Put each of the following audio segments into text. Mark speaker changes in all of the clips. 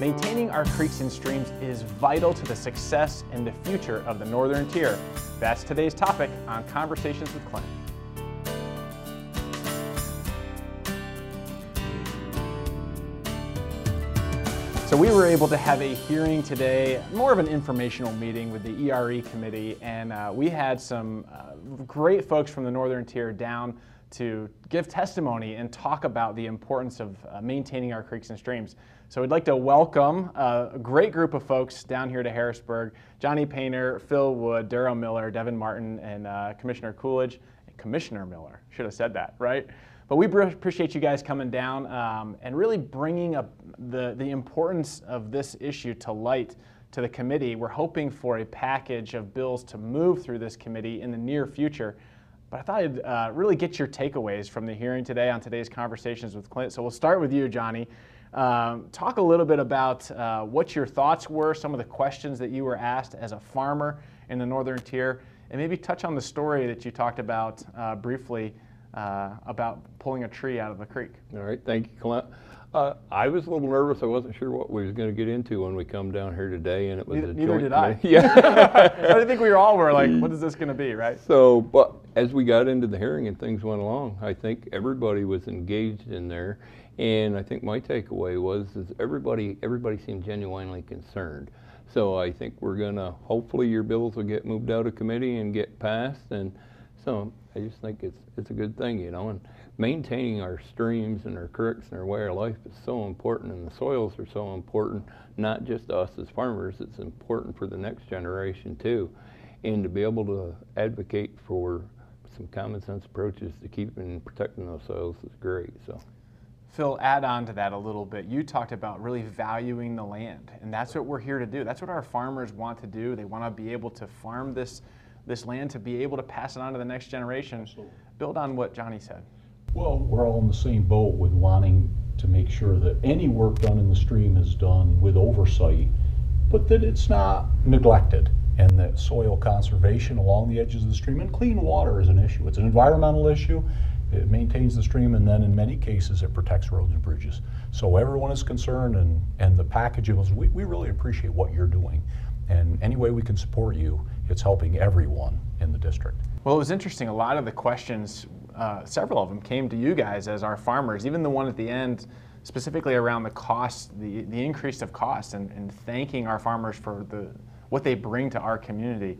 Speaker 1: Maintaining our creeks and streams is vital to the success and the future of the Northern Tier. That's today's topic on Conversations with Clint. So we were able to have a hearing today, more of an informational meeting with the ERE committee, and uh, we had some uh, great folks from the Northern Tier down to give testimony and talk about the importance of uh, maintaining our creeks and streams. So we'd like to welcome uh, a great group of folks down here to Harrisburg, Johnny Painter, Phil Wood, Daryl Miller, Devin Martin, and uh, Commissioner Coolidge, and Commissioner Miller, should have said that, right? But we appreciate you guys coming down um, and really bringing up the, the importance of this issue to light to the committee. We're hoping for a package of bills to move through this committee in the near future. But I thought I'd uh, really get your takeaways from the hearing today on today's conversations with Clint. So we'll start with you, Johnny. Um, talk a little bit about uh, what your thoughts were, some of the questions that you were asked as a farmer in the Northern Tier, and maybe touch on the story that you talked about uh, briefly uh, about pulling a tree out of the creek.
Speaker 2: All right, thank you, Clint. Uh, I was a little nervous. I wasn't sure what we was going to get into when we come down here today, and it was
Speaker 1: neither,
Speaker 2: a
Speaker 1: neither did I.
Speaker 2: Yeah.
Speaker 1: I think we all were like, "What is this going to be?" Right?
Speaker 2: So, but as we got into the hearing and things went along, I think everybody was engaged in there, and I think my takeaway was is everybody everybody seemed genuinely concerned. So I think we're gonna hopefully your bills will get moved out of committee and get passed, and so I just think it's it's a good thing, you know, and maintaining our streams and our creeks and our way of life is so important, and the soils are so important, not just us as farmers. It's important for the next generation too, and to be able to advocate for some common sense approaches to keeping and protecting those soils is great. So.
Speaker 1: Phil, add on to that a little bit. You talked about really valuing the land, and that's what we're here to do. That's what our farmers want to do. They want to be able to farm this this land to be able to pass it on to the next generation.
Speaker 3: Absolutely.
Speaker 1: Build on what Johnny said.
Speaker 3: Well, we're all in the same boat with wanting to make sure that any work done in the stream is done with oversight, but that it's not neglected and that soil conservation along the edges of the stream and clean water is an issue. It's an environmental issue. It maintains the stream and then in many cases it protects roads and bridges. So everyone is concerned and, and the package us, we, we really appreciate what you're doing. And any way we can support you, it's helping everyone in the district.
Speaker 1: Well, it was interesting. A lot of the questions, uh, several of them came to you guys as our farmers, even the one at the end specifically around the cost, the, the increase of cost, and, and thanking our farmers for the, what they bring to our community.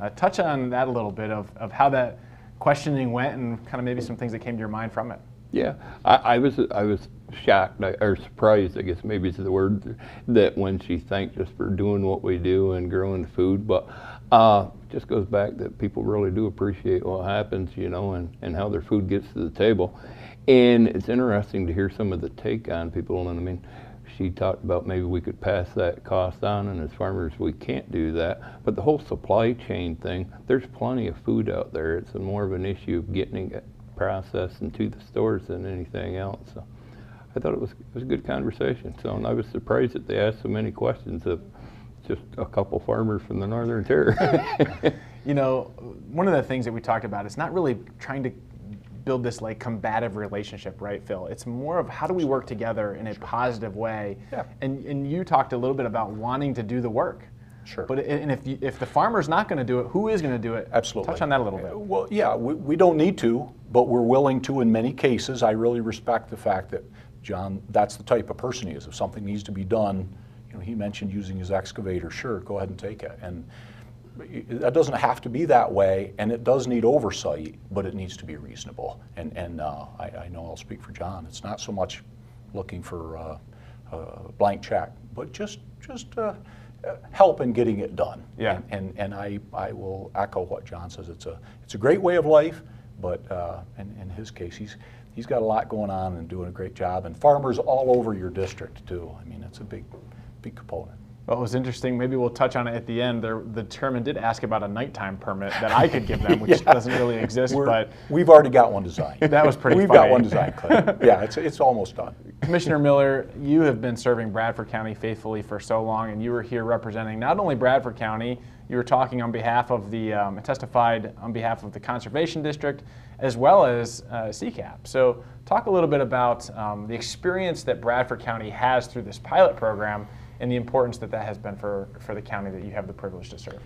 Speaker 1: Uh, touch on that a little bit of, of how that questioning went and kind of maybe some things that came to your mind from it.
Speaker 2: Yeah, I, I was I was shocked or surprised, I guess maybe is the word, that when she thanked us for doing what we do and growing food, but uh, just goes back that people really do appreciate what happens, you know, and, and how their food gets to the table. And it's interesting to hear some of the take on people, and I mean, she talked about maybe we could pass that cost on, and as farmers, we can't do that. But the whole supply chain thing, there's plenty of food out there. It's more of an issue of getting it processed into the stores than anything else. So I thought it was, it was a good conversation. So and I was surprised that they asked so many questions of just a couple farmers from the Northern Tier.
Speaker 1: you know, one of the things that we talked about is not really trying to build this like combative relationship, right, Phil? It's more of how do we work together in a positive way.
Speaker 3: Yeah.
Speaker 1: And, and you talked a little bit about wanting to do the work.
Speaker 3: Sure.
Speaker 1: But and if you, if the farmer's not going to do it, who is going to do it?
Speaker 3: Absolutely.
Speaker 1: Touch on that a little bit.
Speaker 3: Uh, well, yeah, we, we don't need to, but we're willing to in many cases. I really respect the fact that John, that's the type of person he is. If something needs to be done, you know, he mentioned using his excavator. Sure, go ahead and take it. And that doesn't have to be that way, and it does need oversight, but it needs to be reasonable. And, and uh, I, I, know I'll speak for John. It's not so much looking for uh, a blank check, but just just uh, help in getting it done.
Speaker 1: Yeah.
Speaker 3: And, and, and I, I will echo what John says. It's a it's a great way of life, but uh, in, in his case, he's he's got a lot going on and doing a great job. And farmers all over your district too. I mean, it's a big big component.
Speaker 1: It was interesting. Maybe we'll touch on it at the end. There, the chairman did ask about a nighttime permit that I could give them, which yeah. doesn't really exist.
Speaker 3: We're,
Speaker 1: but
Speaker 3: we've already got one designed.
Speaker 1: That was pretty.
Speaker 3: We've
Speaker 1: funny.
Speaker 3: got one designed. yeah, it's it's almost done.
Speaker 1: Commissioner Miller, you have been serving Bradford County faithfully for so long, and you were here representing not only Bradford County, you were talking on behalf of the, um, testified on behalf of the Conservation District, as well as uh, CCAP. So, talk a little bit about um, the experience that Bradford County has through this pilot program and the importance that that has been for, for the county that you have the privilege to serve.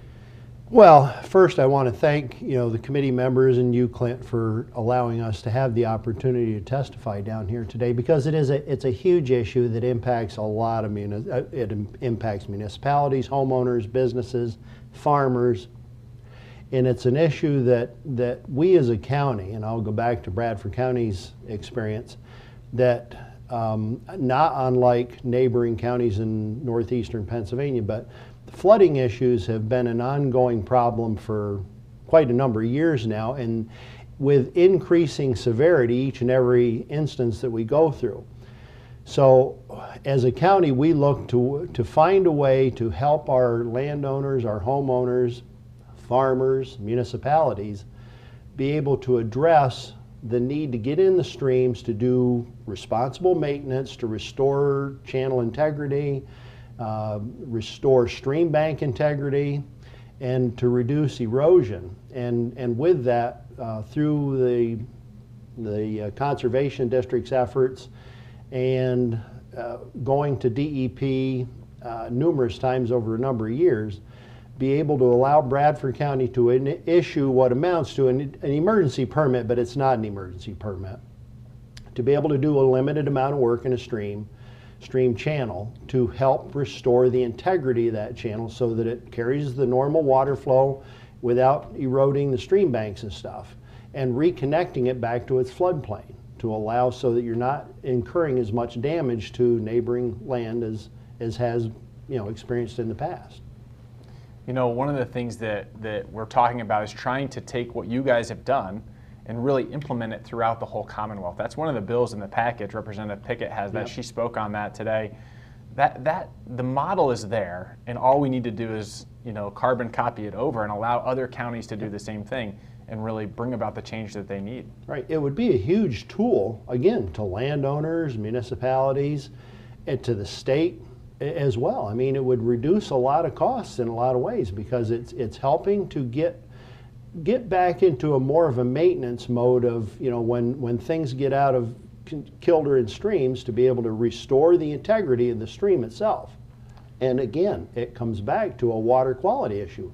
Speaker 4: Well, first I want to thank, you know, the committee members and you, Clint, for allowing us to have the opportunity to testify down here today because it is a, it's a huge issue that impacts a lot of, muni- uh, it impacts municipalities, homeowners, businesses, farmers. And it's an issue that, that we as a county, and I'll go back to Bradford County's experience, that um, not unlike neighboring counties in northeastern Pennsylvania, but flooding issues have been an ongoing problem for quite a number of years now, and with increasing severity each and every instance that we go through. So, as a county, we look to, to find a way to help our landowners, our homeowners, farmers, municipalities be able to address the need to get in the streams to do responsible maintenance, to restore channel integrity, uh, restore stream bank integrity, and to reduce erosion. And, and with that, uh, through the, the uh, Conservation District's efforts and uh, going to DEP uh, numerous times over a number of years, be able to allow Bradford County to issue what amounts to an, an emergency permit, but it's not an emergency permit, to be able to do a limited amount of work in a stream, stream channel, to help restore the integrity of that channel so that it carries the normal water flow without eroding the stream banks and stuff, and reconnecting it back to its floodplain to allow so that you're not incurring as much damage to neighboring land as, as has you know experienced in the past.
Speaker 1: You know, one of the things that, that we're talking about is trying to take what you guys have done and really implement it throughout the whole Commonwealth. That's one of the bills in the package. Representative Pickett has that.
Speaker 4: Yep.
Speaker 1: She spoke on that today. That that the model is there, and all we need to do is you know carbon copy it over and allow other counties to do the same thing and really bring about the change that they need.
Speaker 4: Right. It would be a huge tool, again, to landowners, municipalities, and to the state as well. I mean, it would reduce a lot of costs in a lot of ways because it's, it's helping to get, get back into a more of a maintenance mode of, you know, when, when things get out of kilter in streams, to be able to restore the integrity of the stream itself. And again, it comes back to a water quality issue.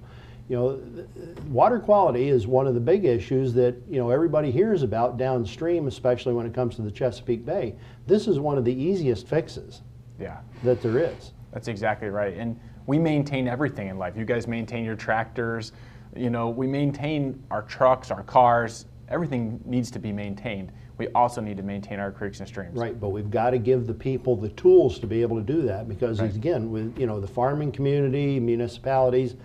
Speaker 4: You know, water quality is one of the big issues that, you know, everybody hears about downstream, especially when it comes to the Chesapeake Bay. This is one of the easiest fixes
Speaker 1: Yeah.
Speaker 4: that there is.
Speaker 1: That's exactly right. And we maintain everything in life. You guys maintain your tractors. You know, we maintain our trucks, our cars. Everything needs to be maintained. We also need to maintain our creeks and streams.
Speaker 4: Right, but we've got to give the people the tools to be able to do that because
Speaker 1: Right.
Speaker 4: again, with, you know, the farming community, municipalities,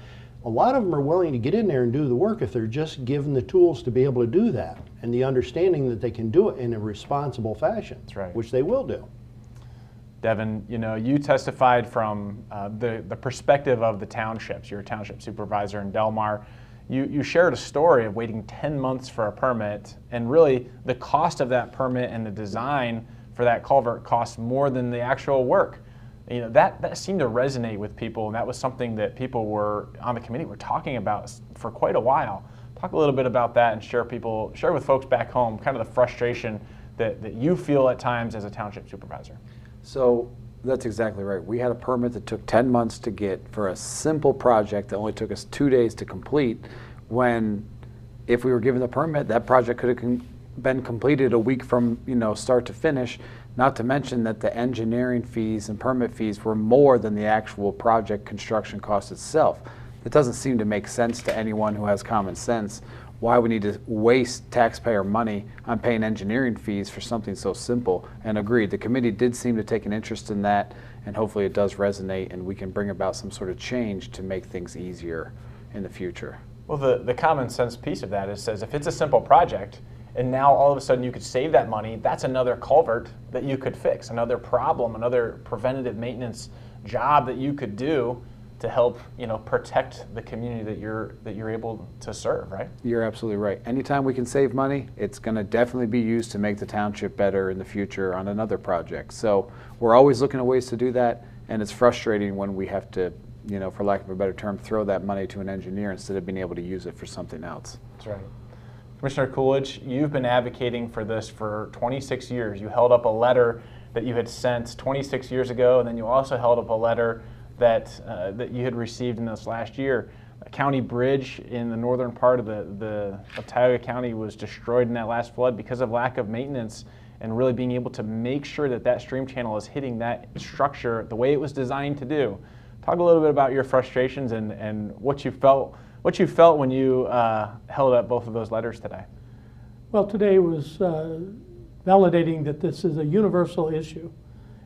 Speaker 4: a lot of them are willing to get in there and do the work if they're just given the tools to be able to do that and the understanding that they can do it in a responsible fashion.
Speaker 1: That's right.
Speaker 4: Which they will do.
Speaker 1: Devin, you know, you testified from uh, the, the perspective of the townships. You're a township supervisor in Delmar. You, you shared a story of waiting 10 months for a permit, and really the cost of that permit and the design for that culvert cost more than the actual work. You know, that, that seemed to resonate with people, and that was something that people were on the committee were talking about for quite a while. Talk a little bit about that and share people, share with folks back home kind of the frustration that, that you feel at times as a township supervisor.
Speaker 5: So that's exactly right. We had a permit that took 10 months to get for a simple project that only took us two days to complete. When, if we were given the permit, that project could have been completed a week from you know start to finish. Not to mention that the engineering fees and permit fees were more than the actual project construction cost itself. It doesn't seem to make sense to anyone who has common sense why we need to waste taxpayer money on paying engineering fees for something so simple. And agreed, the committee did seem to take an interest in that, and hopefully it does resonate, and we can bring about some sort of change to make things easier in the future.
Speaker 1: Well, the, the common sense piece of that is says if it's a simple project and now all of a sudden you could save that money, that's another culvert that you could fix, another problem, another preventative maintenance job that you could do to help you know protect the community that you're that you're able to serve, right?
Speaker 5: You're absolutely right. Anytime we can save money, it's going to definitely be used to make the township better in the future on another project. So we're always looking at ways to do that, and it's frustrating when we have to, you know, for lack of a better term, throw that money to an engineer instead of being able to use it for something else.
Speaker 1: That's right. Commissioner Coolidge, you've been advocating for this for 26 years. You held up a letter that you had sent 26 years ago, and then you also held up a letter that uh, that you had received in this last year. A county bridge in the northern part of the, the of Tioga County was destroyed in that last flood because of lack of maintenance and really being able to make sure that that stream channel is hitting that structure the way it was designed to do. Talk a little bit about your frustrations and, and what you felt what you felt when you uh, held up both of those letters today.
Speaker 6: Well, today was uh, validating that this is a universal issue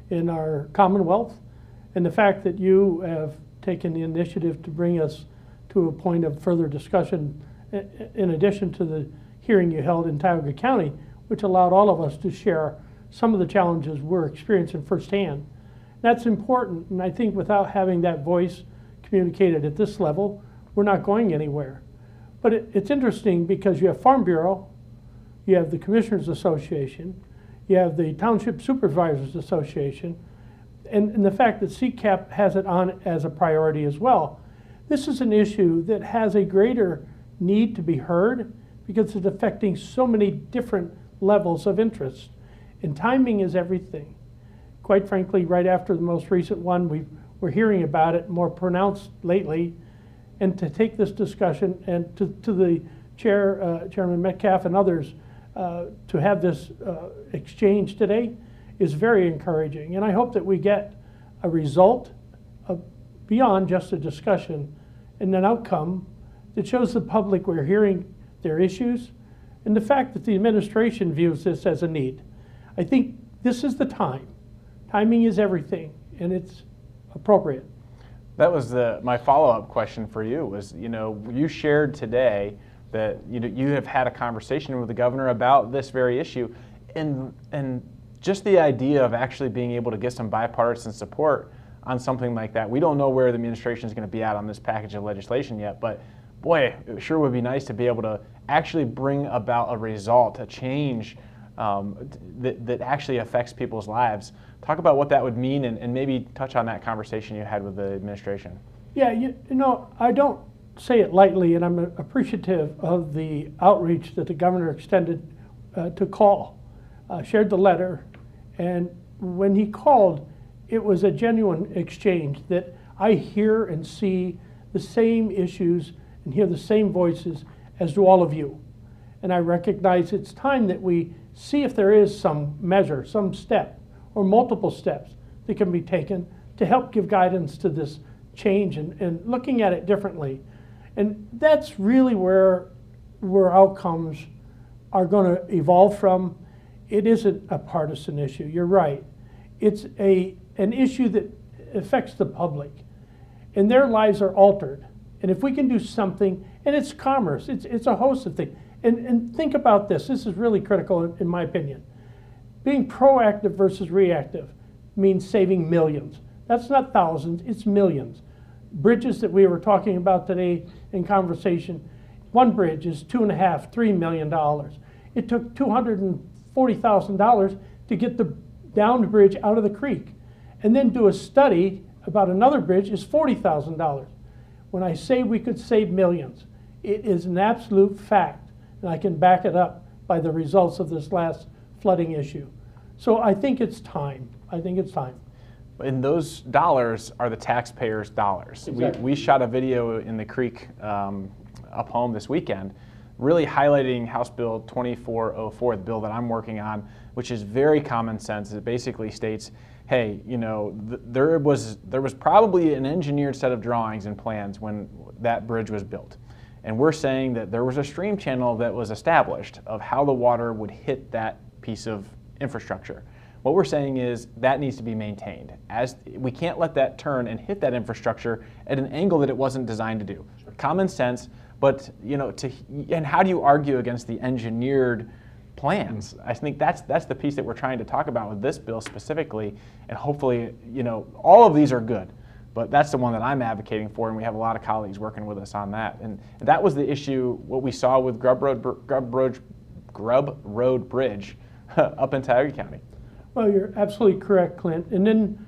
Speaker 6: in our Commonwealth, and the fact that you have taken the initiative to bring us to a point of further discussion, in addition to the hearing you held in Tioga County, which allowed all of us to share some of the challenges we're experiencing firsthand. That's important, and I think without having that voice communicated at this level, we're not going anywhere. But it, it's interesting because you have Farm Bureau, you have the Commissioners Association, you have the Township Supervisors Association, and, and the fact that CCAP has it on as a priority as well. This is an issue that has a greater need to be heard because it's affecting so many different levels of interest. And timing is everything. Quite frankly, right after the most recent one, we, we're hearing about it more pronounced lately. And to take this discussion and to, to the chair, uh, Chairman Metcalfe and others, uh, to have this uh, exchange today is very encouraging. And I hope that we get a result beyond just a discussion and an outcome that shows the public we're hearing their issues and the fact that the administration views this as a need. I think this is the time. Timing is everything, and it's appropriate.
Speaker 1: That was the my follow-up question for you was you know you shared today that you you have had a conversation with the governor about this very issue and and just the idea of actually being able to get some bipartisan support on something like that. We don't know where the administration is going to be at on this package of legislation yet, but boy, it sure would be nice to be able to actually bring about a result, a change um, that, that actually affects people's lives. Talk about what that would mean and, and maybe touch on that conversation you had with the administration.
Speaker 6: Yeah, you, you know, I don't say it lightly, and I'm appreciative of the outreach that the governor extended uh, to call. Uh, shared the letter, and when he called, it was a genuine exchange that I hear and see the same issues and hear the same voices as do all of you. And I recognize it's time that we see if there is some measure, some step, or multiple steps that can be taken to help give guidance to this change and, and looking at it differently. And that's really where, where outcomes are going to evolve from. It isn't a partisan issue, you're right. It's a, an issue that affects the public, and their lives are altered. And if we can do something, and it's commerce, it's, it's a host of things. And, and think about this this is really critical, in, in my opinion. Being proactive versus reactive means saving millions. That's not thousands, it's millions. Bridges that we were talking about today in conversation, one bridge is two and a half, three million dollars. It took two hundred and forty thousand dollars to get the downed bridge out of the creek. And then do a study about another bridge is forty thousand dollars. When I say we could save millions, it is an absolute fact, and I can back it up by the results of this last flooding issue. So I think it's time. I think it's time.
Speaker 1: And those dollars are the taxpayers' dollars.
Speaker 6: Exactly.
Speaker 1: We, we shot a video in the creek um, up home this weekend, really highlighting House Bill 2404, the bill that I'm working on, which is very common sense. It basically states, hey, you know, th- there was there was probably an engineered set of drawings and plans when that bridge was built. And we're saying that there was a stream channel that was established of how the water would hit that piece of infrastructure. What we're saying is that needs to be maintained. As we can't let that turn and hit that infrastructure at an angle that it wasn't designed to do. Common sense, but you know, to and how do you argue against the engineered plans? I think that's that's the piece that we're trying to talk about with this bill specifically, and hopefully, you know, all of these are good. But that's the one that I'm advocating for, and we have a lot of colleagues working with us on that. And that was the issue, what we saw with Grub Road, Grub Road, Grub Road Bridge up in Tioga County.
Speaker 6: Well, you're absolutely correct, Clint. And then,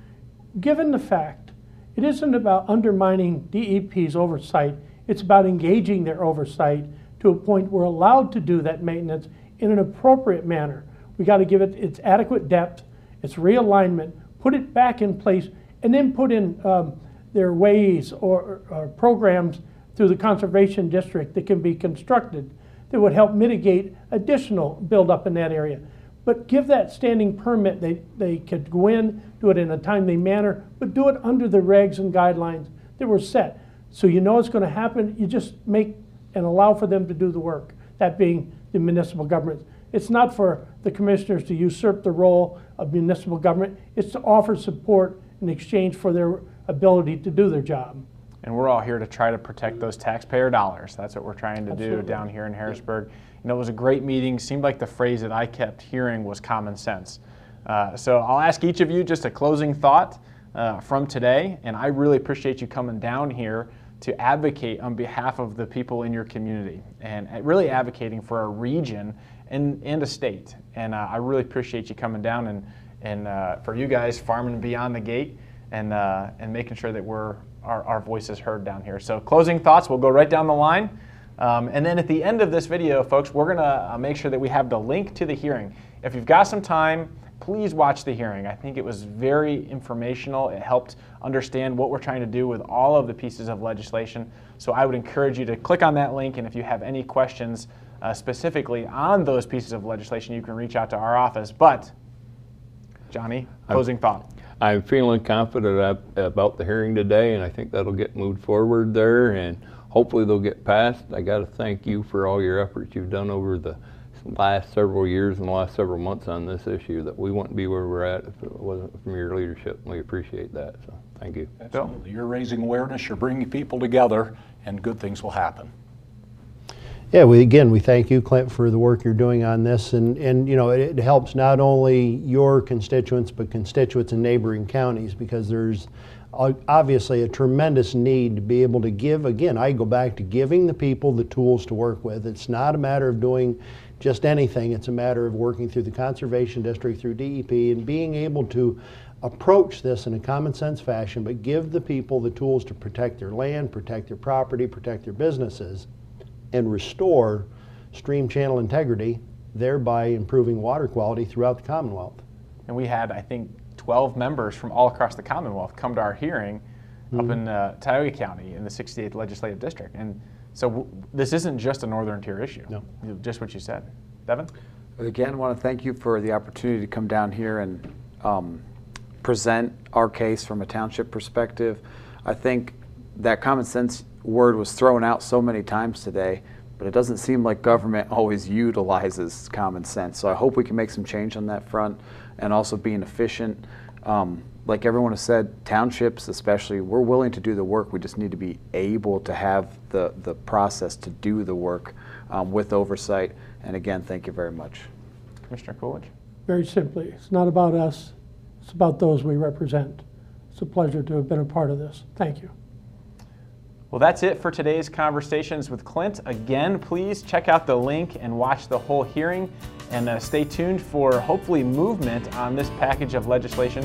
Speaker 6: given the fact, it isn't about undermining DEP's oversight, it's about engaging their oversight to a point we're allowed to do that maintenance in an appropriate manner. We got to give it its adequate depth, its realignment, put it back in place, and then put in um, their ways or, or programs through the conservation district that can be constructed that would help mitigate additional buildup in that area. But give that standing permit, they, they could go in, do it in a timely manner, but do it under the regs and guidelines that were set. So you know it's going to happen, you just make and allow for them to do the work, that being the municipal government. It's not for the commissioners to usurp the role of municipal government, it's to offer support in exchange for their ability to do their job.
Speaker 1: And we're all here to try to protect those taxpayer dollars. That's what we're trying to
Speaker 6: Absolutely.
Speaker 1: do down here in Harrisburg. You know, it was a great meeting. Seemed like the phrase that I kept hearing was common sense. Uh, so I'll ask each of you just a closing thought uh, from today. And I really appreciate you coming down here to advocate on behalf of the people in your community and really advocating for a region and, and a state. And uh, I really appreciate you coming down and, and uh, for you guys farming beyond the gate and, uh, and making sure that we're, our, our voices heard down here. So closing thoughts, we'll go right down the line. Um, and then at the end of this video, folks, we're gonna uh, make sure that we have the link to the hearing. If you've got some time, please watch the hearing. I think it was very informational. It helped understand what we're trying to do with all of the pieces of legislation. So I would encourage you to click on that link, and if you have any questions uh, specifically on those pieces of legislation, you can reach out to our office. But, Johnny, closing thought.
Speaker 2: I'm feeling confident about the hearing today, and I think that'll get moved forward there, and hopefully they'll get passed. I got to thank you for all your efforts you've done over the last several years and the last several months on this issue that we wouldn't be where we're at if it wasn't from your leadership. We appreciate that. So thank you.
Speaker 3: Absolutely. You're raising awareness, you're bringing people together, and good things will happen.
Speaker 4: Yeah, we, again, we thank you, Clint, for the work you're doing on this. And, and you know, it, it helps not only your constituents, but constituents in neighboring counties because there's obviously a tremendous need to be able to give. Again, I go back to giving the people the tools to work with. It's not a matter of doing just anything, it's a matter of working through the Conservation District, through DEP, and being able to approach this in a common sense fashion, but give the people the tools to protect their land, protect their property, protect their businesses and restore stream channel integrity, thereby improving water quality throughout the Commonwealth.
Speaker 1: And we had, I think, 12 members from all across the Commonwealth come to our hearing mm-hmm. up in uh, Tioga County in the 68th Legislative District. And so w- this isn't just a Northern Tier issue,
Speaker 4: no.
Speaker 1: just what you said. Devin?
Speaker 5: Again, I want to thank you for the opportunity to come down here and um, present our case from a township perspective. I think that common sense word was thrown out so many times today, but it doesn't seem like government always utilizes common sense. So I hope we can make some change on that front and also being efficient. Um, like everyone has said, townships especially, we're willing to do the work. We just need to be able to have the, the process to do the work um, with oversight. And again, thank you very much.
Speaker 1: Commissioner Coolidge.
Speaker 6: Very simply, it's not about us, it's about those we represent. It's a pleasure to have been a part of this. Thank you.
Speaker 1: Well, that's it for today's conversations with Clint. Again, please check out the link and watch the whole hearing, and uh, stay tuned for hopefully movement on this package of legislation